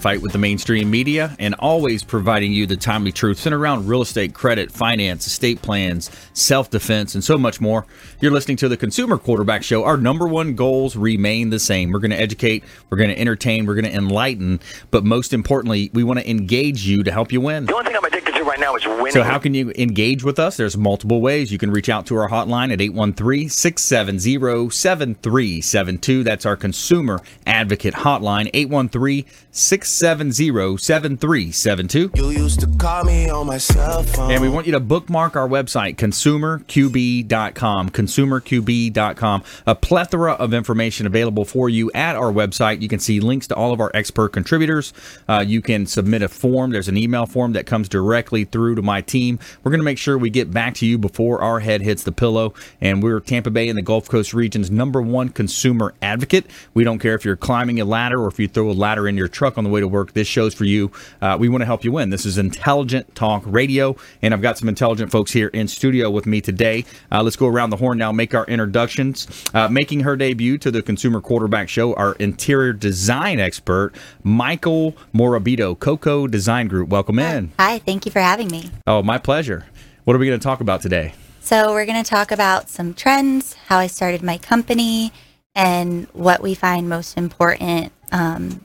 fight with the mainstream media and always providing you the timely truth centered around real estate, credit, finance, estate plans, self defense, and so much more. You're listening to the Consumer Quarterback Show. Our number one goals remain the same. We're going to educate, we're going to entertain, we're going to enlighten, but most importantly, we want to engage you to help you win. The only thing I'm addicted to right now is winning. So, how can you engage with us? There's multiple ways. You can reach out to our hotline at 813 670 7372. That's our consumer advocate hotline, 813 670 7372. You used to call me on my cell phone. And we want you to bookmark our website, consumerqb.com. Consumerqb.com. A plethora of information available for you at our website. You can see links to all of our expert contributors. Uh, you can submit a form. There's an email form that comes directly through to my team. We're going to make sure we get back to you before our head hits the pillow. And we're Tampa Bay and the Gulf Coast region's number one consumer advocate. We don't care if you're climbing a ladder or if you throw a ladder in your truck on the way to work. This show's for you. Uh, we want to help you win. This is Intelligent Talk Radio, and I've got some intelligent folks here in studio with me today. Uh, let's go around the horn now, make our introductions. Uh, making her debut to the Consumer Quarterback Show, our interior design expert, Michael Morabito, Coco Design Group. Welcome in. Hi, thank you for having me. Oh, my pleasure. What are we going to talk about today? So, we're going to talk about some trends, how I started my company, and what we find most important um,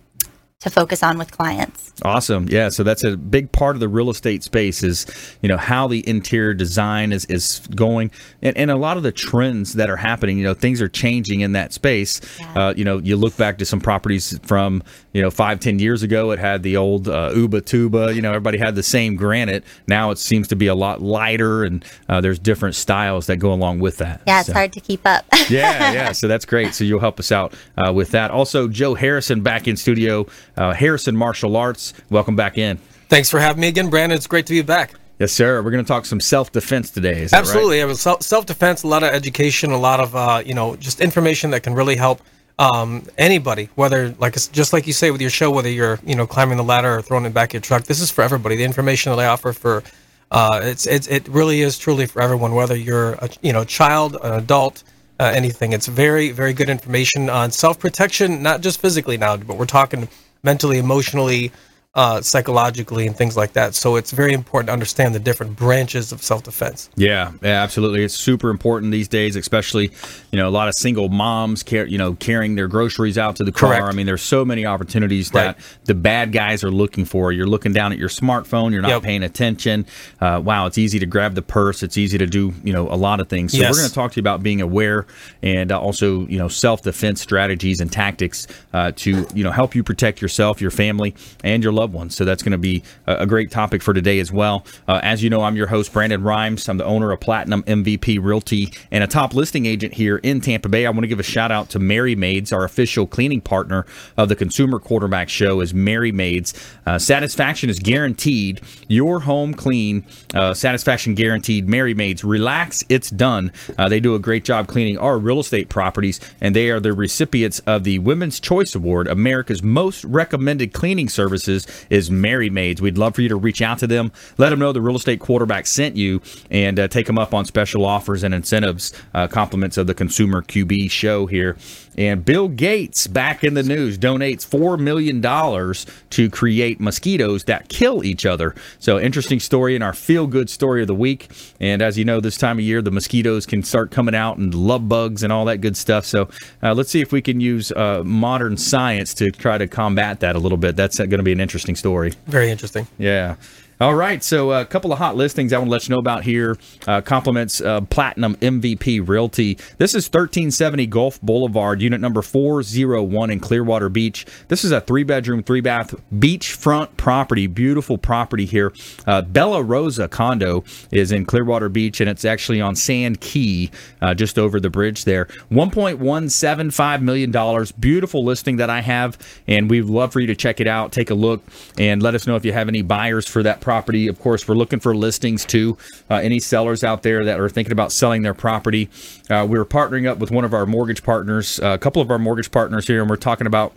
to focus on with clients. Awesome. Yeah. So that's a big part of the real estate space is, you know, how the interior design is, is going and, and a lot of the trends that are happening, you know, things are changing in that space. Yeah. Uh, you know, you look back to some properties from, you know, five, ten years ago, it had the old uh, Uba Tuba, you know, everybody had the same granite. Now it seems to be a lot lighter and uh, there's different styles that go along with that. Yeah, it's So- hard to keep up. yeah, yeah. So that's great. So you'll help us out uh, with that. Also, Joe Harrison back in studio. Uh, Harrison Martial Arts, welcome back in. Thanks for having me again, Brandon. It's great to be back. Yes, sir. We're going to talk some self defense today. Right? Absolutely. Was self defense, a lot of education, a lot of uh, you know just information that can really help um, anybody. Whether like it's- just like you say with your show, whether you're you know climbing the ladder or throwing it back your truck, this is for everybody. The information that I offer for uh, it's it's it really is truly for everyone. Whether you're a you know child, an adult. Uh, anything. It's very, very good information on self protection, not just physically now, but we're talking mentally, emotionally, uh, psychologically, and things like that. So it's very important to understand the different branches of self defense. Yeah, yeah, absolutely. It's super important these days, especially you know a lot of single moms care, you know, carrying their groceries out to the car. Correct. I mean, there's so many opportunities that Right. the bad guys are looking for. You're looking down at your smartphone, you're not Yep. paying attention. Uh, wow, it's easy to grab the purse. It's easy to do you know a lot of things. So Yes. we're going to talk to you about being aware and uh, also you know self defense strategies and tactics uh, to you know help you protect yourself, your family, and your loved ones. So that's going to be a, a great topic for today as well. Uh, as you know, I'm your host Brandon Rhymes. I'm the owner of Platinum MVP Realty and a top listing agent here in Tampa Bay. I want to give a shout out to Merry Maids, our official cleaning partner of the Consumer Quarterback Show. Is Merry Maids. Uh, satisfaction is guaranteed. Your home clean, uh, satisfaction guaranteed. Merry Maids, relax, it's done. Uh, they do a great job cleaning our real estate properties, and they are the recipients of the Women's Choice Award. America's most recommended cleaning services is Merry Maids. We'd love for you to reach out to them, let them know the real estate quarterback sent you, and uh, take them up on special offers and incentives, uh, compliments of the Consumer QB show here. And Bill Gates, back in the news, donates $4 million to create mosquitoes that kill each other. So, interesting story in our feel good story of the week. And as you know, this time of year, the mosquitoes can start coming out and love bugs and all that good stuff. So, uh, let's see if we can use uh, modern science to try to combat that a little bit. That's going to be an interesting story. Very interesting. Yeah. All right, so a couple of hot listings I want to let you know about here. Uh, compliments uh, Platinum MVP Realty. This is 1370 Gulf Boulevard, unit number 401 in Clearwater Beach. This is a three bedroom, three bath beachfront property. Beautiful property here. Uh, Bella Rosa condo is in Clearwater Beach, and it's actually on Sand Key, uh, just over the bridge there. $1.175 million. Beautiful listing that I have, and we'd love for you to check it out, take a look, and let us know if you have any buyers for that property. Of course, we're looking for listings too. Uh, any sellers out there that are thinking about selling their property, uh, we're partnering up with one of our mortgage partners, uh, a couple of our mortgage partners here, and we're talking about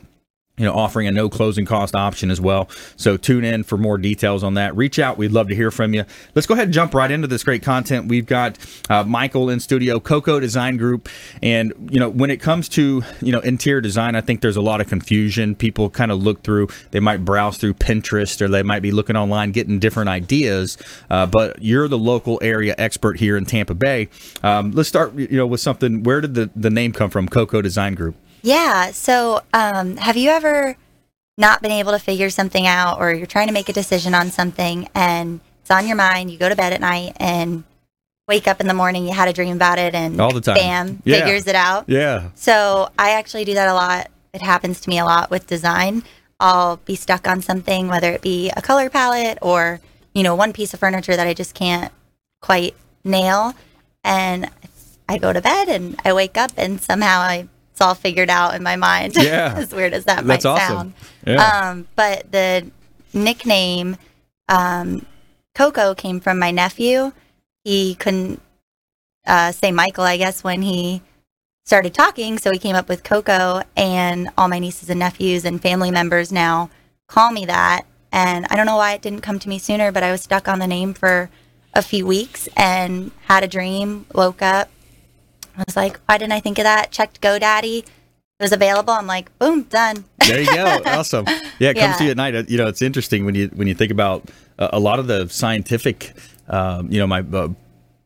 you know, offering a no closing cost option as well. So tune in for more details on that. Reach out. We'd love to hear from you. Let's go ahead and jump right into this great content. We've got uh, Michael in studio, Coco Design Group. And, you know, when it comes to, you know, interior design, I think there's a lot of confusion. People kind of look through, they might browse through Pinterest or they might be looking online, getting different ideas. Uh, but you're the local area expert here in Tampa Bay. Um, let's start, you know, with something. Where did the, the name come from, Coco Design Group? Yeah. So, um, have you ever not been able to figure something out, or you're trying to make a decision on something, and it's on your mind? You go to bed at night and wake up in the morning. You had a dream about it, and All the time. bam, Yeah. figures it out. Yeah. So I actually do that a lot. It happens to me a lot with design. I'll be stuck on something, whether it be a color palette or, you know, one piece of furniture that I just can't quite nail. And I go to bed and I wake up and somehow I, it's all figured out in my mind. Yeah. as weird as that That's might awesome. sound. Yeah. Um, but the nickname um, Coco came from my nephew. He couldn't uh, say Michael, I guess, when he started talking. So he came up with Coco, and all my nieces and nephews and family members now call me that. And I don't know why it didn't come to me sooner, but I was stuck on the name for a few weeks and had a dream, woke up. I was like, why didn't I think of that? Checked GoDaddy. It was available. I'm like, boom, done. There you go. Awesome. Yeah, it comes Yeah. to you at night. Uh, You know, it's interesting when you when you think about uh, a lot of the scientific. Um, you know, my uh,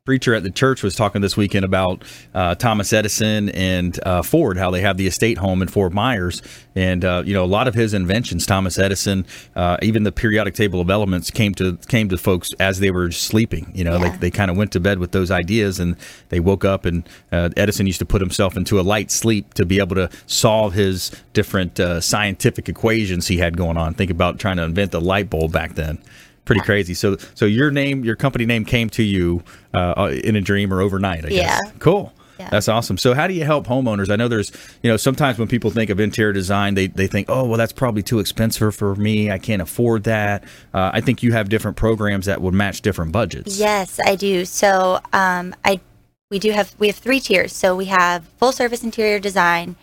preacher at the church was talking this weekend about uh, Thomas Edison and uh, Ford, how they have the estate home in Fort Myers, and uh, you know, a lot of his inventions, Thomas Edison, uh, even the periodic table of elements, came to came to folks as they were sleeping. You know, Yeah. like they kind of went to bed with those ideas, and they woke up, and uh, Edison used to put himself into a light sleep to be able to solve his different uh, scientific equations he had going on. Think about trying to invent the light bulb back then. Pretty crazy. So, so your name, your company name, came to you uh, in a dream or overnight. I guess. Yeah. Cool. Yeah. That's awesome. So, how do you help homeowners? I know there's, you know, sometimes when people think of interior design, they, they think, oh, well, that's probably too expensive for me. I can't afford that. Uh, I think you have different programs that would match different budgets. Yes, I do. So um, I we do have we have three tiers. So we have full service interior design.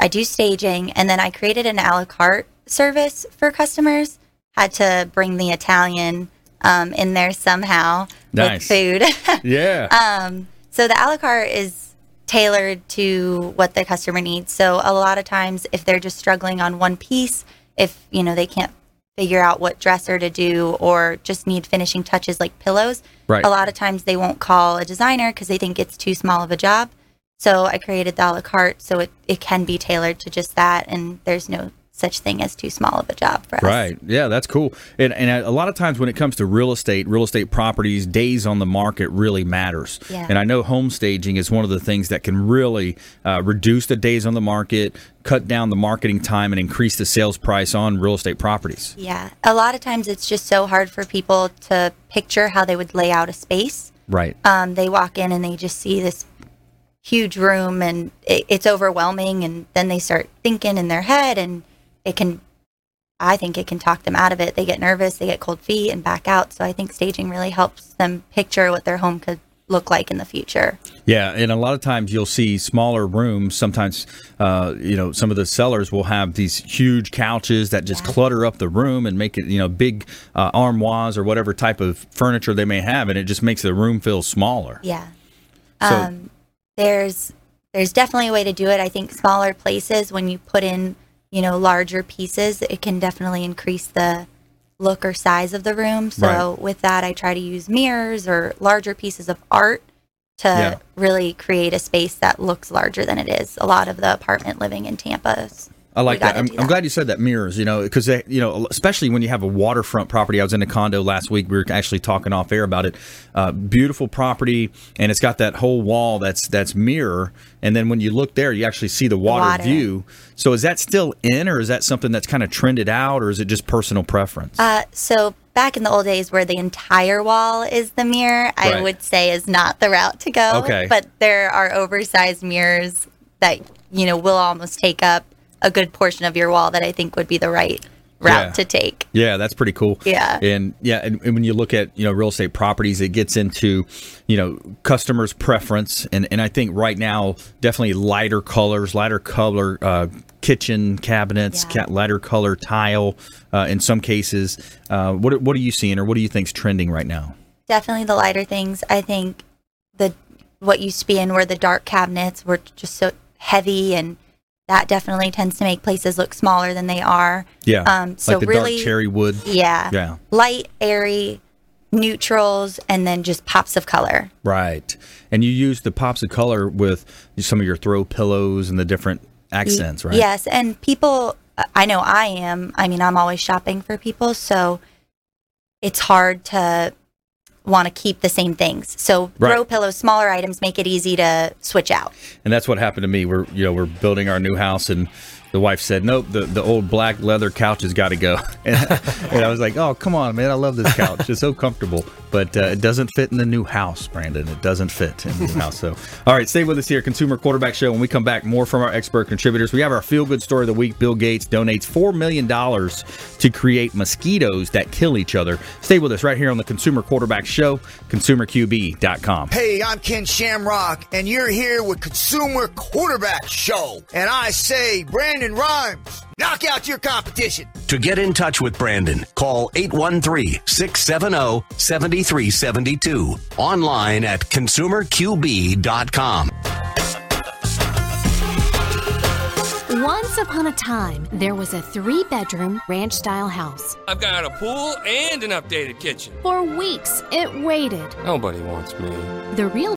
I do staging, and then I created an a la carte service for customers. Had to bring the Italian um, in there somehow Nice. with food. Yeah. Um, so the a la carte is tailored to what the customer needs. So a lot of times, if they're just struggling on one piece, if you know they can't figure out what dresser to do or just need finishing touches like pillows, Right. a lot of times they won't call a designer because they think it's too small of a job. So I created the a la carte so it, it can be tailored to just that, and there's no such thing as too small of a job for us. Right. Yeah, that's cool. And, and a lot of times when it comes to real estate, real estate properties, days on the market really matters. Yeah. And I know home staging is one of the things that can really uh, reduce the days on the market, cut down the marketing time, and increase the sales price on real estate properties. Yeah. A lot of times it's just so hard for people to picture how they would lay out a space. Right. um, they walk in and they just see this huge room and it, it's overwhelming and then they start thinking in their head and it can i think it can talk them out of it. They get nervous they get cold feet and back out. So i think staging really helps them picture what their home could look like in the future. Yeah, and a lot of times you'll see smaller rooms. Sometimes, uh, you know, some of the sellers will have these huge couches that just clutter up the room and make it, you know, big uh, armoires or whatever type of furniture they may have, and it just makes the room feel smaller. yeah. So- um, there's there's definitely a way to do it. I think smaller places when you put in you know larger pieces it can definitely increase the look or size of the room so Right. with that i try to use mirrors or larger pieces of art to Yeah. really create a space that looks larger than it is a lot of the apartment living in tampa is I like that. I'm, do I'm glad you said that mirrors, you know, because you know, especially when you have a waterfront property. I was in a condo last week. We were actually talking off air about it. Uh, beautiful property, and it's got that whole wall that's that's mirror, and then when you look there, you actually see the water, water. view. So is that still in, or is that something that's kind of trended out, or is it just personal preference? Uh, so back in the old days where the entire wall is the mirror, Right. I would say is not the route to go. Okay. But there are oversized mirrors that, you know, will almost take up a good portion of your wall that I think would be the right route Yeah. to take. Yeah, that's pretty cool. Yeah. and yeah, and, and when you look at you know real estate properties, it gets into you know customers' preference, and and I think right now definitely lighter colors, lighter color uh, kitchen cabinets, Yeah. lighter color tile. Uh, in some cases, uh, what what are you seeing, or what do you think's trending right now? Definitely the lighter things. I think the what used to be in were the dark cabinets were just so heavy and that definitely tends to make places look smaller than they are. Yeah, Um, so like the really- dark cherry wood. Yeah. Yeah. Light, airy, neutrals, and then just pops of color. Right, and you use the pops of color with some of your throw pillows and the different accents, right? Yes, and people, I know I am. I mean, I'm always shopping for people, so it's hard to want to keep the same things. So Right. throw pillows, smaller items make it easy to switch out. And that's what happened to me. We're you know we're building our new house, and the wife said, "Nope, the, the old black leather couch has got to go." And, and I was like, "Oh, come on, man! I love this couch. It's so comfortable, but uh, it doesn't fit in the new house, Brandon. It doesn't fit in the new house." So, all right, stay with us here, Consumer Quarterback Show. When we come back, more from our expert contributors. We have our feel good story of the week. Bill Gates donates four million dollars to create mosquitoes that kill each other. Stay with us right here on the Consumer Quarterback Show, ConsumerQB.com. Hey, I'm Ken Shamrock, and you're here with Consumer Quarterback Show. And I say, Brandon In rhymes, knock out your competition. To get in touch with Brandon, call 813 670 7372. Online at consumerqb.com. Once upon a time, there was a three bedroom ranch style house. I've got a pool and an updated kitchen. For weeks, it waited. Nobody wants me. The real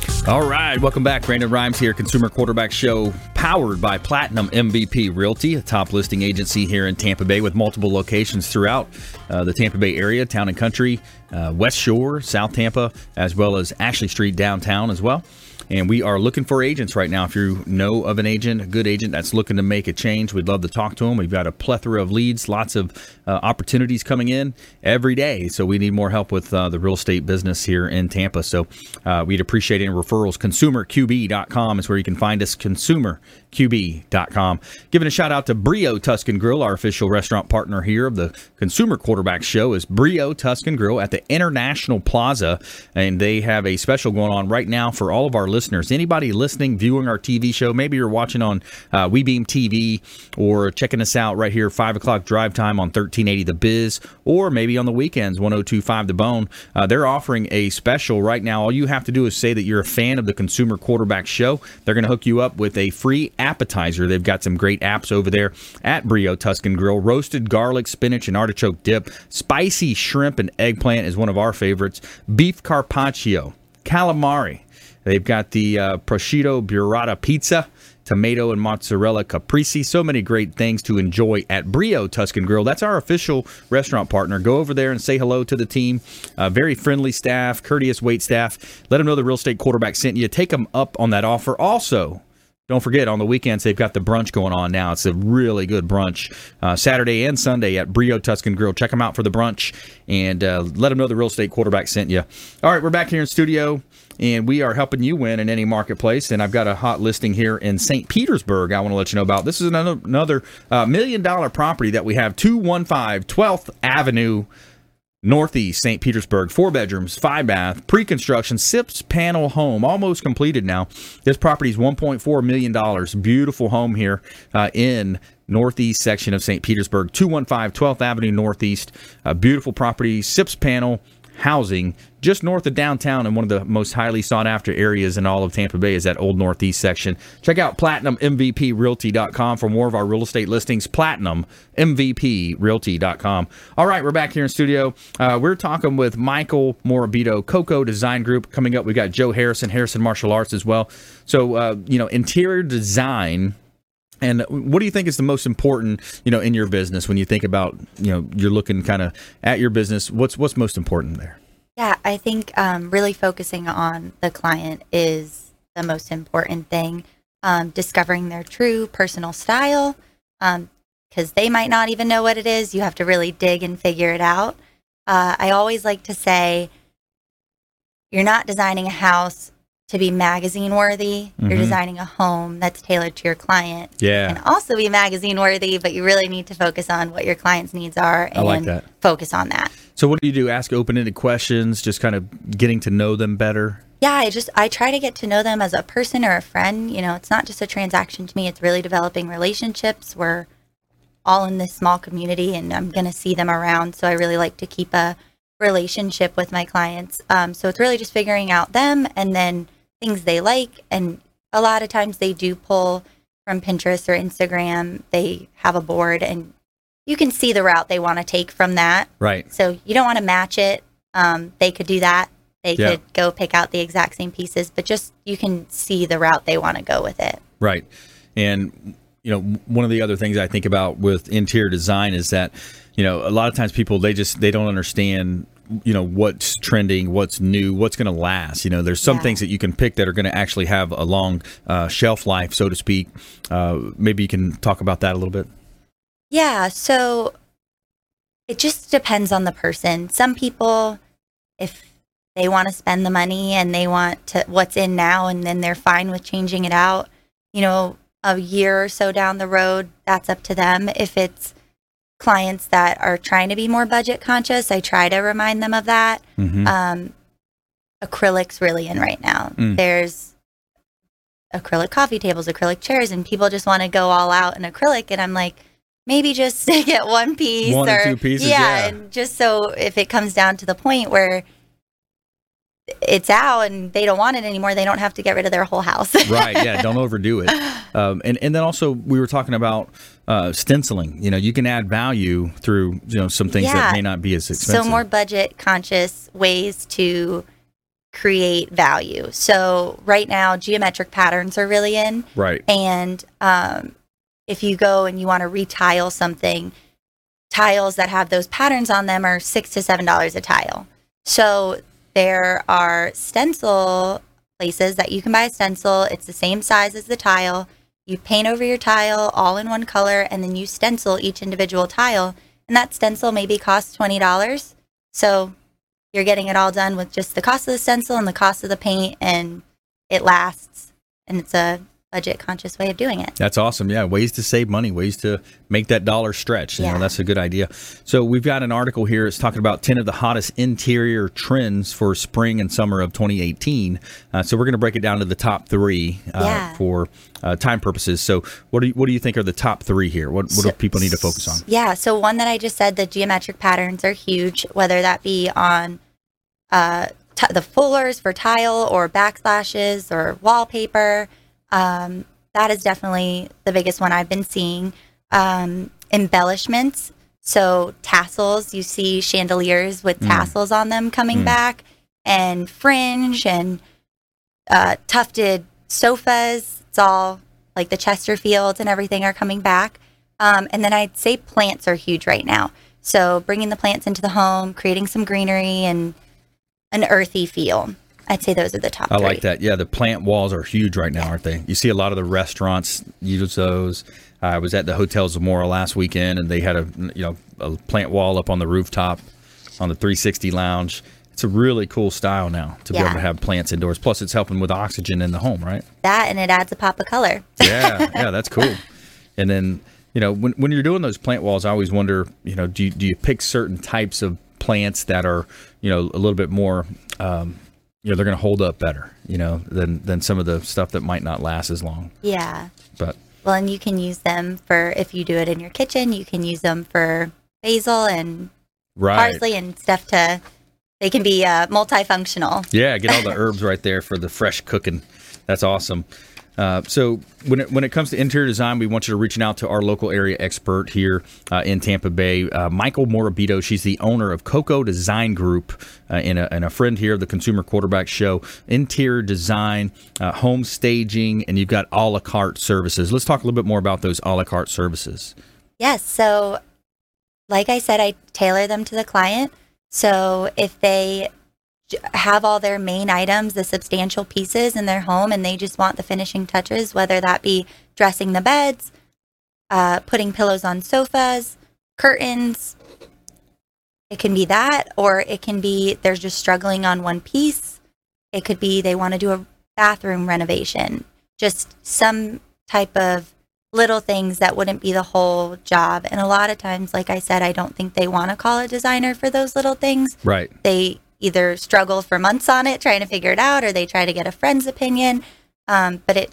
All right, welcome back. Brandon Rhymes here, Consumer Quarterback Show, powered by Platinum MVP Realty, a top listing agency here in Tampa Bay with multiple locations throughout uh, the Tampa Bay area, town and country, uh, West Shore, South Tampa, as well as Ashley Street downtown as well. And we are looking for agents right now. If you know of an agent, a good agent that's looking to make a change, we'd love to talk to them. We've got a plethora of leads, lots of uh, opportunities coming in every day. So we need more help with uh, the real estate business here in Tampa. So uh, we'd appreciate any referrals. ConsumerQB.com is where you can find us. ConsumerQB.com. Giving a shout out to Brio Tuscan Grill, our official restaurant partner here of the Consumer Quarterback Show, is Brio Tuscan Grill at the International Plaza, and they have a special going on right now for all of our listeners. Anybody listening, viewing our TV show, maybe you're watching on uh, WeBeam TV or checking us out right here, five o'clock drive time on 1380 The Biz, or maybe on the weekends, 1025 The Bone. Uh, they're offering a special right now. All you have to do is say that you're a fan of the Consumer Quarterback Show. They're going to hook you up with a free appetizer. They've got some great apps over there at Brio Tuscan Grill. Roasted garlic, spinach, and artichoke dip. Spicy shrimp and eggplant is one of our favorites. Beef carpaccio, calamari. They've got the uh, prosciutto burrata pizza, tomato and mozzarella caprese. So many great things to enjoy at Brio Tuscan Grill. That's our official restaurant partner. Go over there and say hello to the team. Uh, very friendly staff, courteous wait staff. Let them know the real estate quarterback sent you. Take them up on that offer. Also, don't forget, on the weekends, they've got the brunch going on now. It's a really good brunch, uh, Saturday and Sunday at Brio Tuscan Grill. Check them out for the brunch and uh, let them know the real estate quarterback sent you. All right, we're back here in studio, and we are helping you win in any marketplace. And I've got a hot listing here in St. Petersburg I want to let you know about. This is another, another uh, million dollar property that we have 215 12th Avenue. Northeast St. Petersburg, four bedrooms, five bath, pre construction, SIPS panel home, almost completed now. This property is $1.4 million. Beautiful home here uh, in Northeast section of St. Petersburg, 215 12th Avenue Northeast. A beautiful property, SIPS panel. Housing just north of downtown in one of the most highly sought after areas in all of Tampa Bay is that old northeast section. Check out platinummvprealty.com for more of our real estate listings. Platinummvprealty.com. All right, we're back here in studio. Uh, we're talking with Michael Morabito, Coco Design Group. Coming up, we've got Joe Harrison, Harrison Martial Arts as well. So, uh, you know, interior design and what do you think is the most important, you know, in your business when you think about, you know, you're looking kind of at your business? What's what's most important there? Yeah, I think um, really focusing on the client is the most important thing. Um, discovering their true personal style, because um, they might not even know what it is. You have to really dig and figure it out. Uh, I always like to say, you're not designing a house to be magazine worthy. Mm-hmm. You're designing a home that's tailored to your client. Yeah. And also be magazine worthy, but you really need to focus on what your client's needs are and like that. focus on that. So what do you do? Ask open-ended questions, just kind of getting to know them better. Yeah, I just I try to get to know them as a person or a friend. You know, it's not just a transaction to me. It's really developing relationships. We're all in this small community, and I'm going to see them around. So I really like to keep a relationship with my clients. Um, so it's really just figuring out them and then things they like. And a lot of times they do pull from Pinterest or Instagram. They have a board and you can see the route they want to take from that. Right. So you don't want to match it. Um, they could do that. They yeah. could go pick out the exact same pieces, but just you can see the route they want to go with it. Right. And you know, one of the other things I think about with interior design is that, you know, a lot of times people they just they don't understand you know what's trending what's new what's going to last you know there's some yeah. things that you can pick that are going to actually have a long uh, shelf life so to speak. Uh, maybe you can talk about that a little bit. Yeah so it just depends on the person. Some people if they want to spend the money and they want to what's in now and then they're fine with changing it out you know a year or so down the road that's up to them. If it's clients that are trying to be more budget conscious, I try to remind them of that. Mm-hmm. Um, acrylic's really in right now. Mm. There's acrylic coffee tables, acrylic chairs, and people just want to go all out in acrylic. And I'm like, maybe just get one piece one or, or two pieces. Yeah, yeah, and just so if it comes down to the point where it's out and they don't want it anymore, they don't have to get rid of their whole house. right. Yeah. Don't overdo it. Um, and and then also we were talking about uh, stenciling. You know, you can add value through you know some things yeah. that may not be as expensive. So more budget conscious ways to create value. So right now, geometric patterns are really in. Right. And um, if you go and you want to retile something, tiles that have those patterns on them are six to seven dollars a tile. So there are stencil places that you can buy a stencil. It's the same size as the tile. You paint over your tile all in one color and then you stencil each individual tile. And that stencil maybe costs $20. So you're getting it all done with just the cost of the stencil and the cost of the paint and it lasts. And it's a budget conscious way of doing it. That's awesome. Yeah, ways to save money, ways to make that dollar stretch. You yeah. know, that's a good idea. So we've got an article here. It's talking about 10 of the hottest interior trends for spring and summer of 2018. Uh, so we're going to break it down to the top three uh, yeah. for uh, time purposes. So what do you, what do you think are the top three here? What, what so, do people need to focus on? Yeah. So one that I just said, the geometric patterns are huge, whether that be on uh, t- the fullers for tile or backsplashes or wallpaper. Um, that is definitely the biggest one I've been seeing. Um, embellishments, so tassels. You see chandeliers with mm. tassels on them coming mm. back, and fringe and uh, tufted sofas. It's all like the Chesterfields and everything are coming back. Um, and then I'd say plants are huge right now. So bringing the plants into the home, creating some greenery and an earthy feel. I'd say those are the top. I three. like that. Yeah, the plant walls are huge right now, aren't they? You see a lot of the restaurants use those. I was at the Hotel Zamora last weekend, and they had a you know a plant wall up on the rooftop on the 360 lounge. It's a really cool style now to yeah. be able to have plants indoors. Plus, it's helping with oxygen in the home, right? That and it adds a pop of color. yeah, yeah, that's cool. And then you know when when you're doing those plant walls, I always wonder, you know, do you, do you pick certain types of plants that are you know a little bit more um, you know they're going to hold up better you know than than some of the stuff that might not last as long yeah but well and you can use them for if you do it in your kitchen you can use them for basil and right. parsley and stuff to they can be uh, multifunctional. Yeah, get all the herbs right there for the fresh cooking. That's awesome. Uh, so when it, when it comes to interior design, we want you to reaching out to our local area expert here uh, in Tampa Bay, uh, Michael Morabito. She's the owner of Coco Design Group uh, and, a, and a friend here of the Consumer Quarterback Show. Interior design, uh, home staging, and you've got a la carte services. Let's talk a little bit more about those a la carte services. Yes. So, like I said, I tailor them to the client. So if they have all their main items, the substantial pieces in their home, and they just want the finishing touches, whether that be dressing the beds, uh, putting pillows on sofas, curtains, it can be that, or it can be they're just struggling on one piece. It could be they want to do a bathroom renovation, just some type of little things that wouldn't be the whole job. And a lot of times, like I said, I don't think they want to call a designer for those little things. Right. They either struggle for months on it trying to figure it out, or they try to get a friend's opinion. Um, but it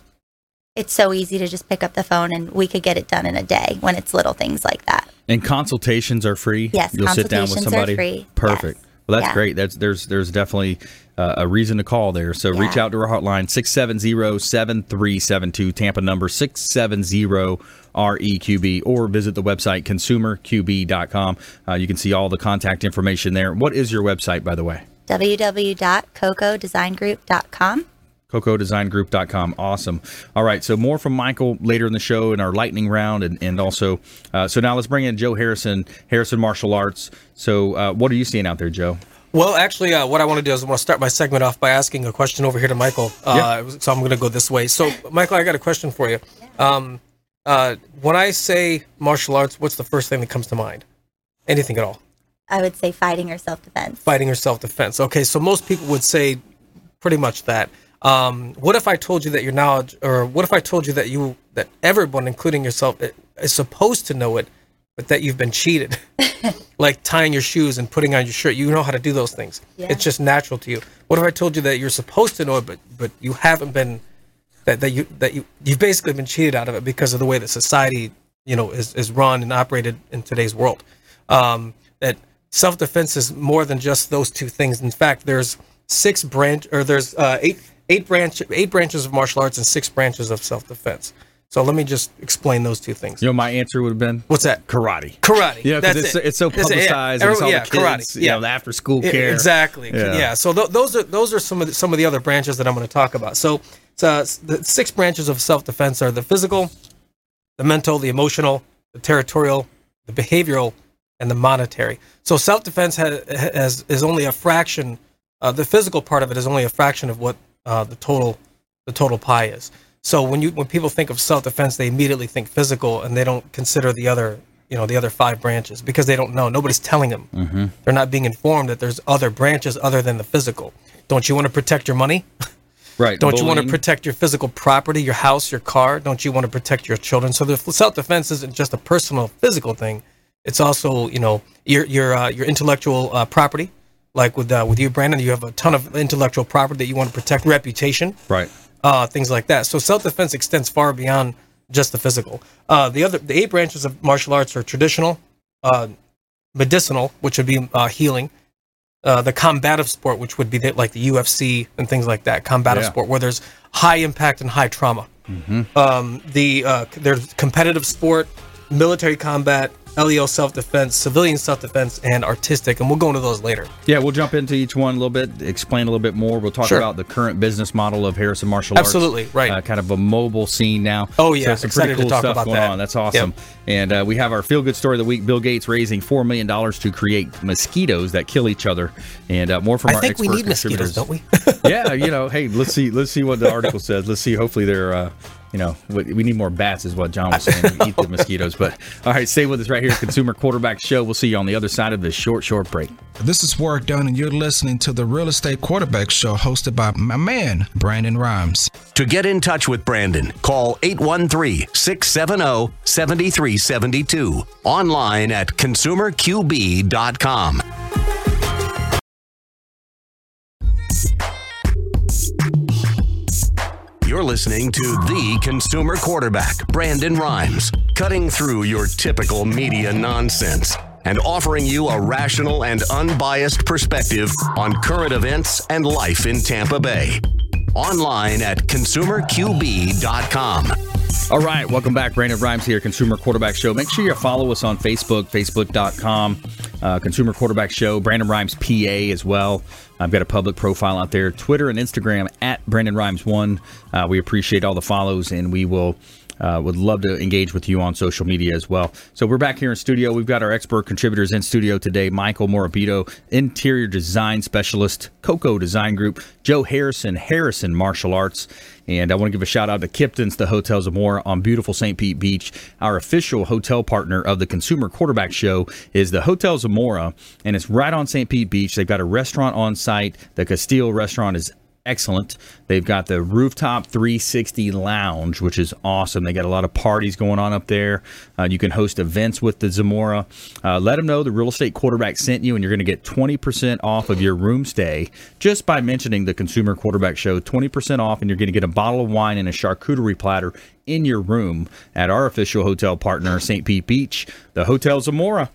it's so easy to just pick up the phone and we could get it done in a day when it's little things like that. And consultations are free. Yes, you'll sit down with consultations are somebody. free. Perfect. Yes. Well, that's Yeah. great. That's there's there's definitely uh, a reason to call there. So reach out to our hotline 670-7372 Tampa number 670 REQB or visit the website consumerqb.com. Uh, you can see all the contact information there. What is your website by the way? www.cocodesigngroup.com. CocoDesignGroup.com. Awesome. All right. So more from Michael later in the show in our lightning round, and and also uh, so now let's bring in Joe Harrison, Harrison Martial Arts. So uh, what are you seeing out there, Joe? Well, actually, uh, what I want to do is I want to start my segment off by asking a question over here to Michael. Uh, So I'm going to go this way. So, Michael, I got a question for you. Um, uh, when I say martial arts, what's the first thing that comes to mind? Anything at all? I would say fighting or self defense. Fighting or self defense. Okay, so most people would say pretty much that. Um, what if I told you that your knowledge, or what if I told you that you, that everyone, including yourself, is supposed to know it, but that you've been cheated? like tying your shoes and putting on your shirt. You know how to do those things. Yeah. It's just natural to you. What if I told you that you're supposed to know it, but but you haven't been that, that you that you you've basically been cheated out of it because of the way that society you know is, is run and operated in today's world. Um, that self defense is more than just those two things. In fact, there's six branch or there's uh, eight eight branch eight branches of martial arts and six branches of self defense. So let me just explain those two things. You know, my answer would have been What's that? karate. Karate. Yeah, because it's, it. it's so That's it, yeah. publicized. all Everyone- the yeah, kids, karate, you yeah. know, the after school Yeah, care. Exactly. Yeah. Yeah. So th- those are those are some of the, some of the other branches that I'm going to talk about. So, so the six branches of self defense are the physical, the mental, the emotional, the territorial, the behavioral, and the monetary. So self defense has, has is only a fraction. Uh, the physical part of it is only a fraction of what uh, the total the total pie is. So when you when people think of self defense, they immediately think physical, and they don't consider the other you know the other five branches because they don't know. Nobody's telling them. Mm-hmm. They're not being informed that there's other branches other than the physical. Don't you want to protect your money? Right. Don't you want to protect your physical property, your house, your car? Don't you want to protect your children? So the self defense isn't just a personal physical thing. It's also you know your your uh, your intellectual uh, property. Like with uh, with you, Brandon, you have a ton of intellectual property that you want to protect, reputation, Right. uh, things like that. So self defense extends far beyond just the physical. Uh, the other the eight branches of martial arts are traditional, uh, medicinal, which would be uh, healing. Uh, the combative sport, which would be the, like the UFC and things like that, combative Yeah. sport, where there's high impact and high trauma. Um, the uh, there's competitive sport, military combat, LEO self defense, civilian self defense, and artistic, and we'll go into those later. Yeah, we'll jump into each one a little bit, explain a little bit more. We'll talk Sure. about the current business model of Harrison Martial Arts. Absolutely, right. Uh, kind of a mobile scene now. Oh, yeah, so some excited pretty to cool talk stuff about going that. on. That's awesome. And uh, we have our feel good story of the week. Bill Gates raising four million dollars to create mosquitoes that kill each other, and uh, more from I our think we expert need mosquitoes, don't we? yeah, you know, hey, let's see, let's see what the article says. Let's see. Hopefully, they're, uh, you know, we we need more bats, is what John was saying. We eat the mosquitoes, but all right, stay with us right here, at Consumer Quarterback Show. We'll see you on the other side of this short, short break. This is Warrick Dunn, and you're listening to the Real Estate Quarterback Show hosted by my man, Brandon Rhymes. To get in touch with Brandon, call 813 670 7372. Online at consumerqb.com. You're listening to the consumer quarterback, Brandon Rhymes, cutting through your typical media nonsense and offering you a rational and unbiased perspective on current events and life in Tampa Bay. Online at consumerqb.com. All right, welcome back. Brandon Rhymes here, Consumer Quarterback Show. Make sure you follow us on Facebook, facebook.com, uh, Consumer Quarterback Show, Brandon Rhymes PA as well. I've got a public profile out there, Twitter and Instagram at Brandon Rhymes1. Uh, we appreciate all the follows, and we will uh, would love to engage with you on social media as well. So we're back here in studio. We've got our expert contributors in studio today. Michael Morabito, interior design specialist, Coco Design Group. Joe Harrison, Harrison Martial Arts. And I want to give a shout out to Kipton's, the Hotels of Zamora on beautiful St. Pete Beach. Our official hotel partner of the Consumer Quarterback Show is the Hotel Zamora, and it's right on St. Pete Beach. They've got a restaurant on site. The Castile restaurant is excellent. They've got the rooftop 360 lounge, which is awesome. They got a lot of parties going on up there. Uh, you can host events with the Zamora. Uh, let them know the real estate quarterback sent you, and you're going to get 20% off of your room stay just by mentioning the Consumer Quarterback Show. 20% off, and you're going to get a bottle of wine and a charcuterie platter in your room at our official hotel partner, St. Pete Beach, the Hotel Zamora.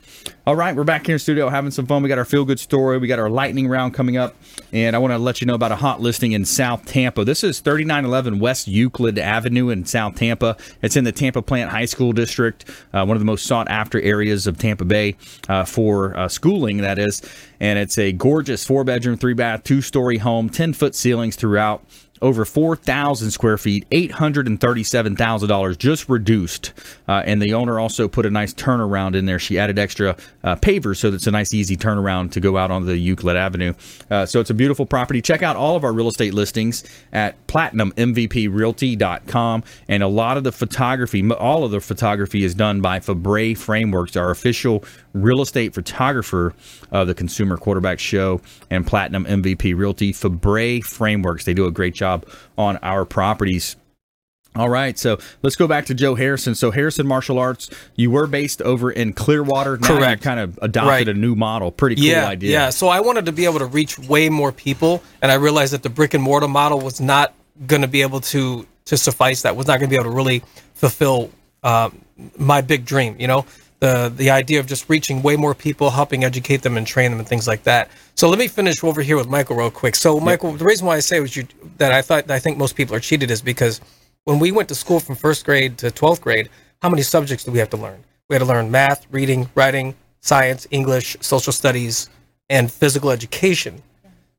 All right, we're back here in studio having some fun. We got our feel good story. We got our lightning round coming up, and I want to let you know about a hot listing in South Tampa. This is 3911 West Euclid Avenue in South Tampa. It's in the Tampa Plant High School District, uh, one of the most sought after areas of Tampa Bay uh, for uh, schooling, that is. And it's a gorgeous four bedroom, three bath, two story home, 10 foot ceilings throughout over 4,000 square feet, $837,000 just reduced. Uh, and the owner also put a nice turnaround in there. She added extra uh, pavers so it's a nice, easy turnaround to go out on the Euclid Avenue. Uh, so it's a beautiful property. Check out all of our real estate listings at platinummvprealty.com. And a lot of the photography, all of the photography is done by Fabre Frameworks, our official real estate photographer of the Consumer Quarterback Show and Platinum MVP Realty. Fabre Frameworks, they do a great job job on our properties. All right, so let's go back to Joe Harrison. So Harrison Martial Arts, you were based over in Clearwater. Now Correct. kind of adopted Right. a new model. Pretty cool yeah, idea. Yeah, so I wanted to be able to reach way more people, and I realized that the brick and mortar model was not going to be able to to suffice. That was not going to be able to really fulfill uh, my big dream. You know, the the idea of just reaching way more people, helping educate them and train them and things like that. So let me finish over here with Michael real quick. So Michael, the reason why I say was you that I thought I think most people are cheated is because when we went to school from first grade to twelfth grade, how many subjects do we have to learn? We had to learn math, reading, writing, science, English, social studies, and physical education.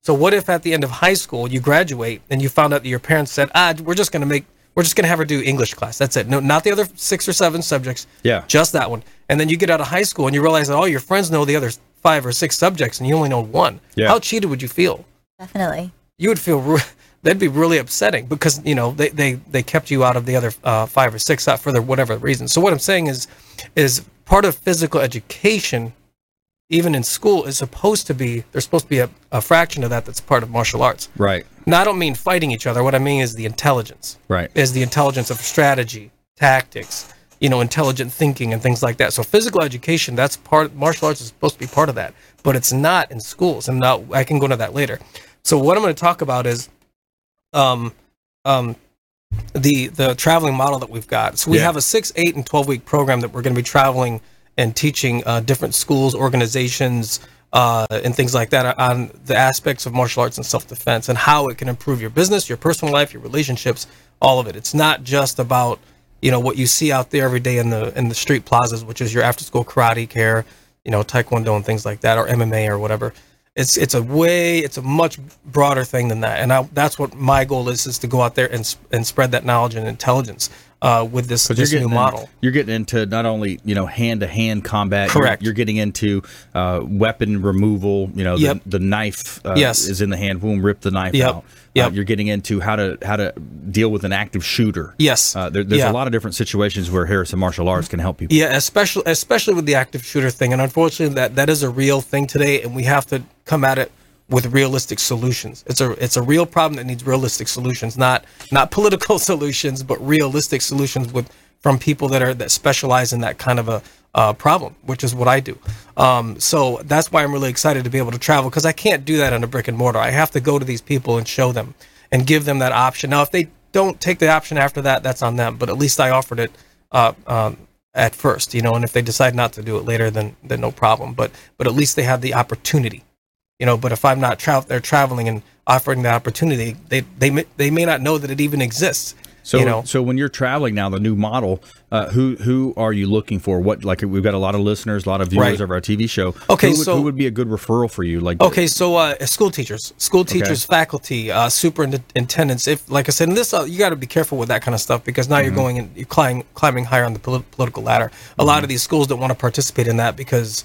So what if at the end of high school you graduate and you found out that your parents said, "Ah, we're just going to make we're just going to have her do English class. That's it. No, not the other 6 or 7 subjects. Yeah. Just that one." And then you get out of high school and you realize that all your friends know the other 5 or 6 subjects and you only know one. Yeah. How cheated would you feel? Definitely. You would feel re- that'd be really upsetting because you know they, they, they kept you out of the other uh, five or six out for the whatever reason. So what I'm saying is is part of physical education even in school is supposed to be there's supposed to be a, a fraction of that that's part of martial arts. Right. now i don't mean fighting each other. What i mean is the intelligence. Right. is the intelligence of strategy tactics you know intelligent thinking and things like that. So physical education that's part martial arts is supposed to be part of that. But it's not in schools. And now i can go into that later. So what i'm going to talk about is um um the the traveling model that we've got. So we Yeah. have a six eight and 12 week program that we're going to be traveling and teaching uh, different schools organizations uh, and things like that on the aspects of martial arts and self-defense and how it can improve your business your personal life your relationships all of it. It's not just about you know what you see out there every day in the in the street plazas which is your after school karate care you know taekwondo and things like that or mma or whatever. It's it's a way it's a much broader thing than that. And I, that's what my goal is is to go out there and and spread that knowledge and intelligence uh, with this this you're new getting in- model you're getting into not only you know hand to hand combat. you're- Correct. You're, getting into uh, weapon removal. You know, Yep. the, the knife uh, Yes. is in the hand. Boom, rip the knife Yep. out. Yep. Uh, you're getting into how to how to deal with an active shooter. Yes. Uh, there, there's Yeah. a lot of different situations where Harrison martial arts can help people. Yeah, especially especially with the active shooter thing, and unfortunately, that that is a real thing today, and we have to come at it with realistic solutions. It's a it's a real problem that needs realistic solutions, not not political solutions, but realistic solutions with from people that are that specialize in that kind of a uh, problem, which is what I do. Um, so that's why I'm really excited to be able to travel because I can't do that on a brick and mortar. I have to go to these people and show them and give them that option. Now, if they don't take the option after that, that's on them. But at least I offered it uh, um, at first, you know, and if they decide not to do it later, then then no problem. But but at least they have the opportunity, you know. But if I'm not tra- they're traveling and offering the opportunity, they they may, they may not know that it even exists. So, you know, so when you're traveling now, the new model, uh, who who are you looking for? What like we've got a lot of listeners, a lot of viewers Right. of our TV show. Okay, who would, so- who would be a good referral for you? Like, Okay, so uh, school teachers, school teachers, faculty, uh, superintendents. If, like I said, in this, uh, you got to be careful with that kind of stuff because now you're Mm-hmm. going and you're climbing, climbing higher on the poli- political ladder. A lot of these schools don't want to participate in that because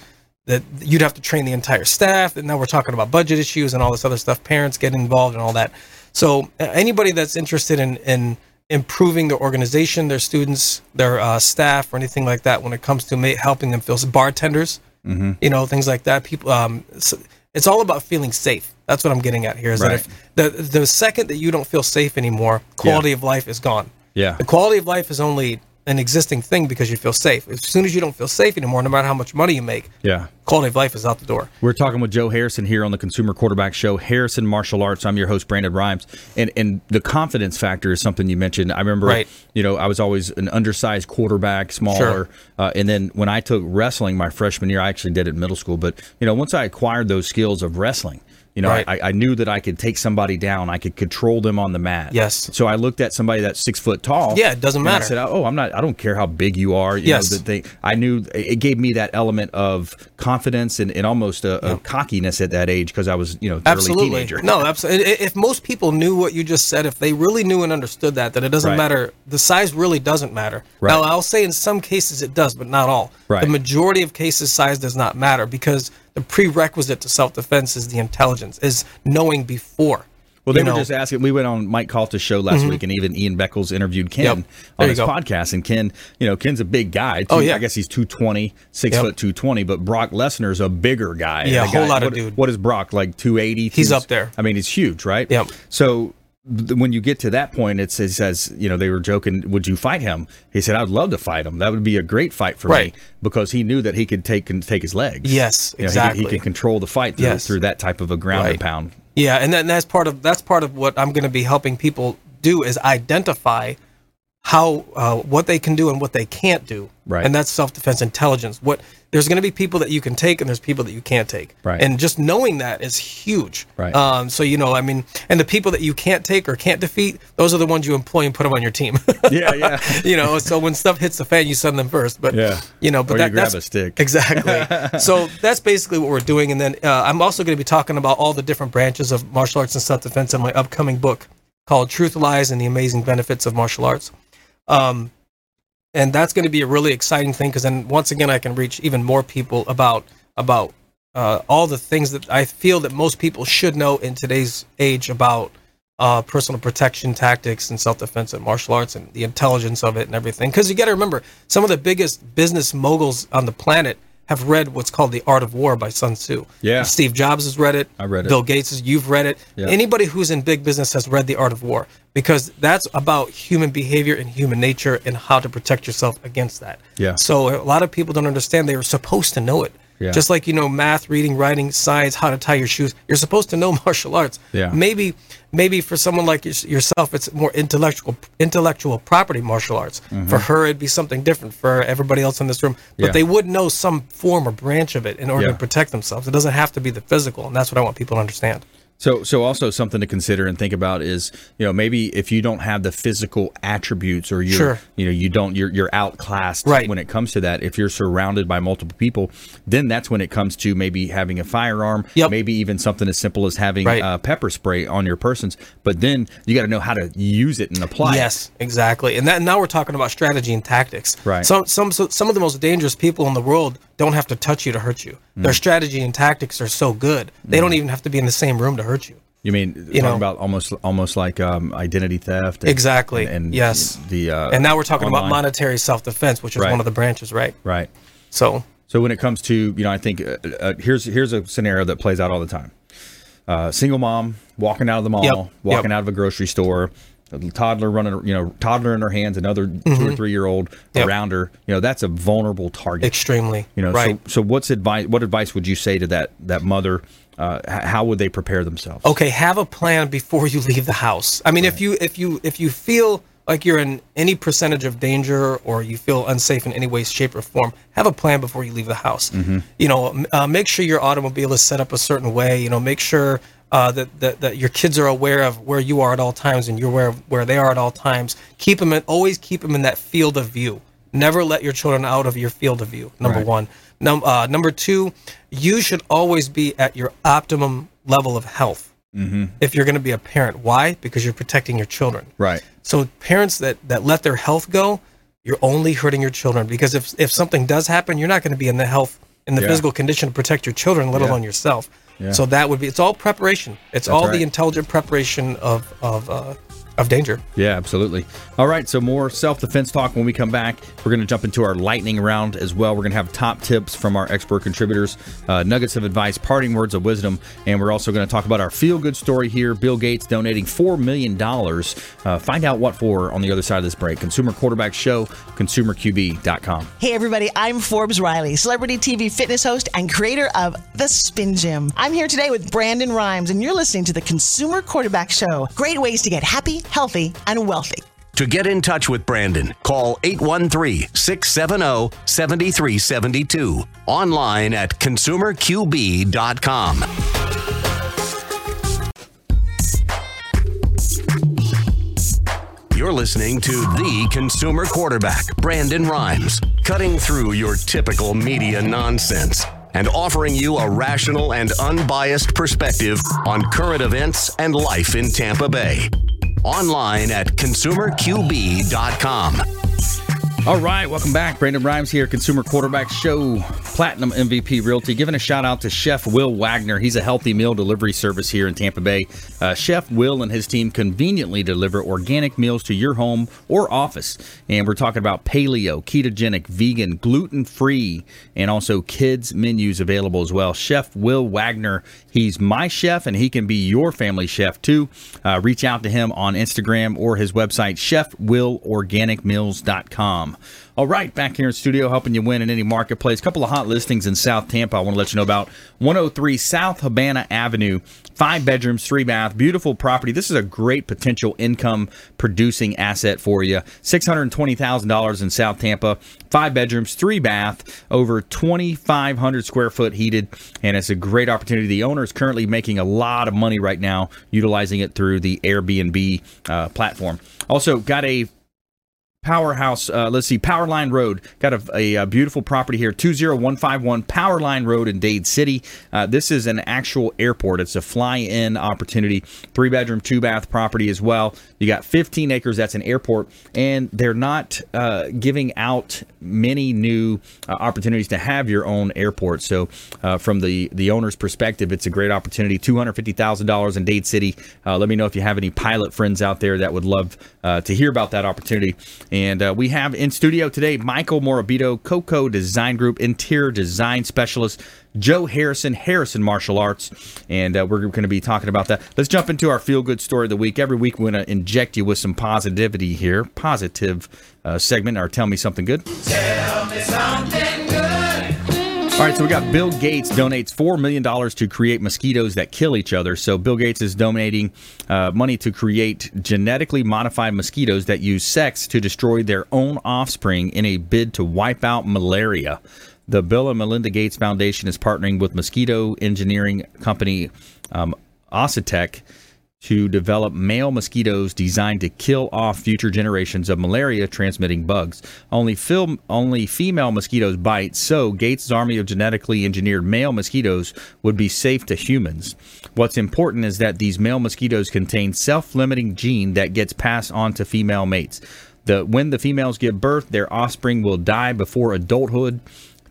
that you'd have to train the entire staff. And now we're talking about budget issues and all this other stuff. Parents get involved and all that. So uh, anybody that's interested in in improving their organization, their students, their uh, staff, or anything like that, when it comes to ma- helping them feel bartenders, Mm-hmm. you know, things like that. People, um, s- it's all about feeling safe. That's what I'm getting at here. Is Right. that if the the second that you don't feel safe anymore, quality of life is gone. yeah, The quality of life is only an existing thing because you feel safe. As soon as you don't feel safe anymore, no matter how much money you make, yeah. quality of life is out the door. We're talking with Joe Harrison here on the Consumer Quarterback Show, Harrison Martial Arts. I'm your host, Brandon Rhymes, and and the confidence factor is something you mentioned. I remember, Right. you know, I was always an undersized quarterback, smaller, Sure. uh, and then when I took wrestling my freshman year, I actually did it in middle school. But you know, once I acquired those skills of wrestling. You know, Right. I, I knew that I could take somebody down. I could control them on the mat. Yes. So I looked at somebody that's six foot tall. Yeah, it doesn't and I matter. said, "Oh, I'm not. I don't care how big you are." You Yes. Know, that they, I knew it gave me that element of confidence and, and almost a, a cockiness at that age because I was, you know, early Absolutely. teenager. No, absolutely. If most people knew what you just said, if they really knew and understood that, that it doesn't Right. matter, the size really doesn't matter. Right. Now, I'll say in some cases it does, but not all. Right. The majority of cases, size does not matter because the prerequisite to self defense is the intelligence, is knowing before. Well, they You were know? just asking. We went on Mike Calta's show last mm-hmm. week, and even Ian Beckles interviewed Ken Yep. On his go. podcast. And Ken, you know, Ken's a big guy. Oh, Two- yeah. I guess he's 220, six Yep. foot 220, but Brock Lesnar's a bigger guy. Yeah, a whole guy- lot of what- dude. What is Brock, like 280? He's up there. I mean, he's huge, right? Yep. So when you get to that point, it says, says, you know, they were joking, would you fight him? He said, I'd love to fight him. That would be a great fight for Right. me because he knew that he could take can take his legs. Yes, You know, he exactly. he, could control the fight through, Yes. through that type of a ground and pound. Yeah, and, that, and that's part of that's part of what I'm going to be helping people do is identify how uh, what they can do and what they can't do. Right. And that's self defense intelligence. What there's going to be people that you can take and there's people that you can't take. Right. And just knowing that is huge. Right. Um. So you know, I mean, and the people that you can't take or can't defeat, those are the ones you employ and put them on your team. Yeah, yeah. you know, so when stuff hits the fan, you send them first. But Yeah. you know, but Or that, you grab that's a stick. Exactly. so that's basically what we're doing. And then uh, I'm also going to be talking about all the different branches of martial arts and self defense in my upcoming book called Truth Lies and the Amazing Benefits of Martial Arts. Um, and that's going to be a really exciting thing because then once again I can reach even more people about about uh, all the things that I feel that most people should know in today's age about uh, personal protection tactics and self defense and martial arts and the intelligence of it and everything. Because you got to remember, some of the biggest business moguls on the planet have read what's called The Art of War by Sun Tzu. Yeah. Steve Jobs has read it. I read it. Bill Gates has, you've read it. Yeah. Anybody who's in big business has read The Art of War because that's about human behavior and human nature and how to protect yourself against that. Yeah. So a lot of people don't understand they were supposed to know it. Yeah. Just like you know math, reading, writing, science, how to tie your shoes. You're supposed to know martial arts. Yeah. Maybe maybe for someone like yourself it's more intellectual intellectual property martial arts. For her it'd be something different for everybody else in this room. But Mm-hmm. Yeah. they would know some form or branch of it in order Yeah. to protect themselves. It doesn't have to be the physical, and that's what I want people to understand. So, so also something to consider and think about is, you know, maybe if you don't have the physical attributes or you're, Sure. you know, you don't, you're, you're outclassed Right. when it comes to that. If you're surrounded by multiple people, then that's when it comes to maybe having a firearm, Yep. maybe even something as simple as having Right. uh, pepper spray on your persons. But then you got to know how to use it and apply Yes, exactly. And that now we're talking about strategy and tactics. Right. Some some so- some of the most dangerous people in the world don't have to touch you to hurt you. Mm. Their strategy and tactics are so good. They don't even have to be in the same room to hurt you. it. You mean, talking know. about almost, almost like um, identity theft. and- Exactly. And, Yes. The, uh, and now we're talking about monetary self-defense, which is Right. one of the branches, right? Right. So, So when it comes to you know, I think uh, uh, here's here's a scenario that plays out all the time. Uh, single mom walking out of the mall, Yep, walking yep. out of a grocery store, a toddler running, you know, toddler in her hands, another two or three year old Mm-hmm. Yep. around her. You know, that's a vulnerable target. extremely. You know, right. so so what's advice? What advice would you say to that that mother? Uh, how would they prepare themselves? okay have a plan before you leave the house i mean if you if you if you feel like you're in any percentage of danger or you feel unsafe in any way, shape, or form, have a plan before you leave the house. You know, uh, make sure your automobile is set up a certain way. You know, make sure uh, that, that that your kids are aware of where you are at all times and you're aware of where they are at all times. Keep them in, always keep them in that field of view. Never let your children out of your field of view. Number Right. one. Num- uh, number two, you should always be at your optimum level of health Mm-hmm. if you're going to be a parent. Why? Because you're protecting your children. Right. So parents that that let their health go, you're only hurting your children because if if something does happen, you're not going to be in the health in the Yeah. physical condition to protect your children, let Yeah. alone yourself. Yeah. So that would be it's all preparation. It's That's all right. the intelligent preparation of of uh, of danger. Yeah, absolutely. All right, so more self defense talk when we come back. We're going to jump into our lightning round as well. We're going to have top tips from our expert contributors, uh, nuggets of advice, parting words of wisdom, and we're also going to talk about our feel good story here. Bill Gates donating $4 million. Uh, find out what for on the other side of this break. Consumer Quarterback Show, consumerqb.com. Hey everybody, I'm Forbes Riley, celebrity TV fitness host and creator of The Spin Gym. I'm here today with Brandon Rhymes, and you're listening to the Consumer Quarterback Show. Great ways to get happy, healthy, and wealthy. To get in touch with Brandon, call 813 670 7372. Online at consumerqb.com. You're listening to the consumer quarterback, Brandon Rhymes, cutting through your typical media nonsense and offering you a rational and unbiased perspective on current events and life in Tampa Bay. Online at consumerqb.com. All right, welcome back. Brandon Rhymes here, Consumer Quarterback Show, Platinum MVP Realty. Giving a shout out to Chef Will Wagner. He's a healthy meal delivery service here in Tampa Bay. Uh, Chef Will and his team conveniently deliver organic meals to your home or office. And we're talking about paleo, ketogenic, vegan, gluten free, and also kids menus available as well. Chef Will Wagner, he's my chef and he can be your family chef too. Uh, reach out to him on Instagram or his website, chefwillorganicmeals.com. All right, back here in studio helping you win in any marketplace. couple of hot listings in South Tampa I want to let you know about. 103 South Habana Avenue, five bedrooms, three bath, beautiful property. This is a great potential income producing asset for you. $620,000 in South Tampa, five bedrooms, three bath, over 2,500 square foot heated, and it's a great opportunity. The owner is currently making a lot of money right now utilizing it through the Airbnb uh, platform. Also, got a Powerhouse, uh, let's see, Powerline Road. Got a, a, uh beautiful property here, 20151 Powerline Road in Dade City. Uh, this is an actual airport. It's a fly in opportunity, three bedroom, two bath property as well. You got 15 acres, that's an airport, and they're not uh, giving out many new uh, opportunities to have your own airport. So, uh, from the, the owner's perspective, it's a great opportunity. $250,000 in Dade City. Let me know if you have any pilot friends out there that would love to hear about that opportunity. And uh, we have in studio today Michael Morabito, Coco Design Group interior design specialist, Joe Harrison, Harrison Martial Arts, and uh, we're going to be talking about that. Let's jump into our feel good story of the week. Every week we're going to inject you with some positivity here, positive uh, segment, or tell me something good. Tell me something. All right, so we got Bill Gates donates $4 million to create mosquitoes that kill each other. So Bill Gates is donating uh, money to create genetically modified mosquitoes that use sex to destroy their own offspring in a bid to wipe out malaria. The Bill and Melinda Gates Foundation is partnering with mosquito engineering company um, to develop male mosquitoes designed to kill off future generations of malaria transmitting bugs. Only film, only female mosquitoes bite, so Gates' army of genetically engineered male mosquitoes would be safe to humans. What's important is that these male mosquitoes contain self-limiting gene that gets passed on to female mates. The when the females give birth, their offspring will die before adulthood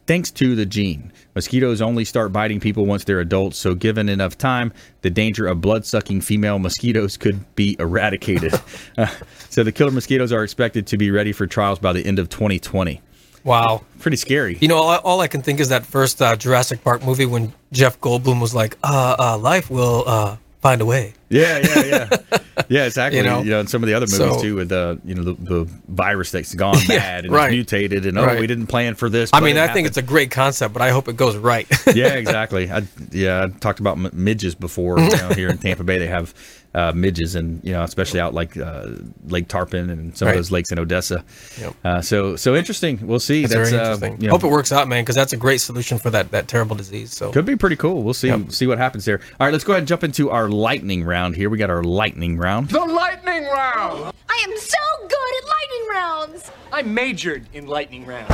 thanks to the gene. Mosquitoes only start biting people once they're adults, so given enough time, the danger of blood sucking female mosquitoes could be eradicated. Uh, so the killer mosquitoes are expected to be ready for trials by the end of 2020. Wow. Pretty scary. You know, all, all I can think is that first uh, Jurassic Park movie when Jeff Goldblum was like, uh, uh life will uh, find a way. Yeah, yeah, yeah. yeah, exactly. You You know, know? and some of the other movies So- too with uh, you know, the, the virus that's gone Yeah, bad and right. it's mutated and oh, Right. we didn't plan for this. I mean, I think it's a great concept, but I hope it goes right. yeah, exactly. I, yeah, I talked about midges before. You know, here in Tampa Bay, they have uh, midges, and you know, especially out like uh, Lake Tarpon and some Right. of those lakes in Odessa. Yep. Uh, so so interesting. We'll see. That's, very uh, interesting. you know, Hope it works out, man, because that's a great solution for that that terrible disease. So Could be pretty cool. We'll see see what happens there. All right, let's go ahead and jump into our lightning round here. We got our lightning round. The lightning round! I am so good at lightning rounds. I majored in lightning rounds.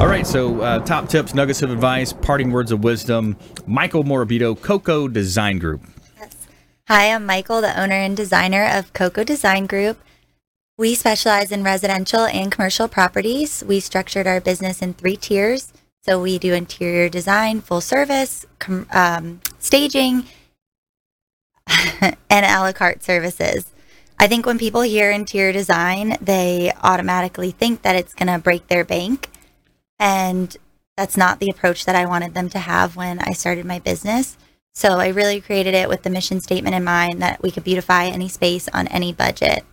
All right, so uh, top tips, nuggets of advice, parting words of wisdom. Michael Morabito, Coco Design Group. Hi, I'm Michael, the owner and designer of Coco Design Group. We specialize in residential and commercial properties. We structured our business in three tiers. So we do interior design, full service, com- um, staging, and a la carte services. I think when people hear interior design, they automatically think that it's going to break their bank. And that's not the approach that I wanted them to have when I started my business. So I really created it with the mission statement in mind that we could beautify any space on any budget.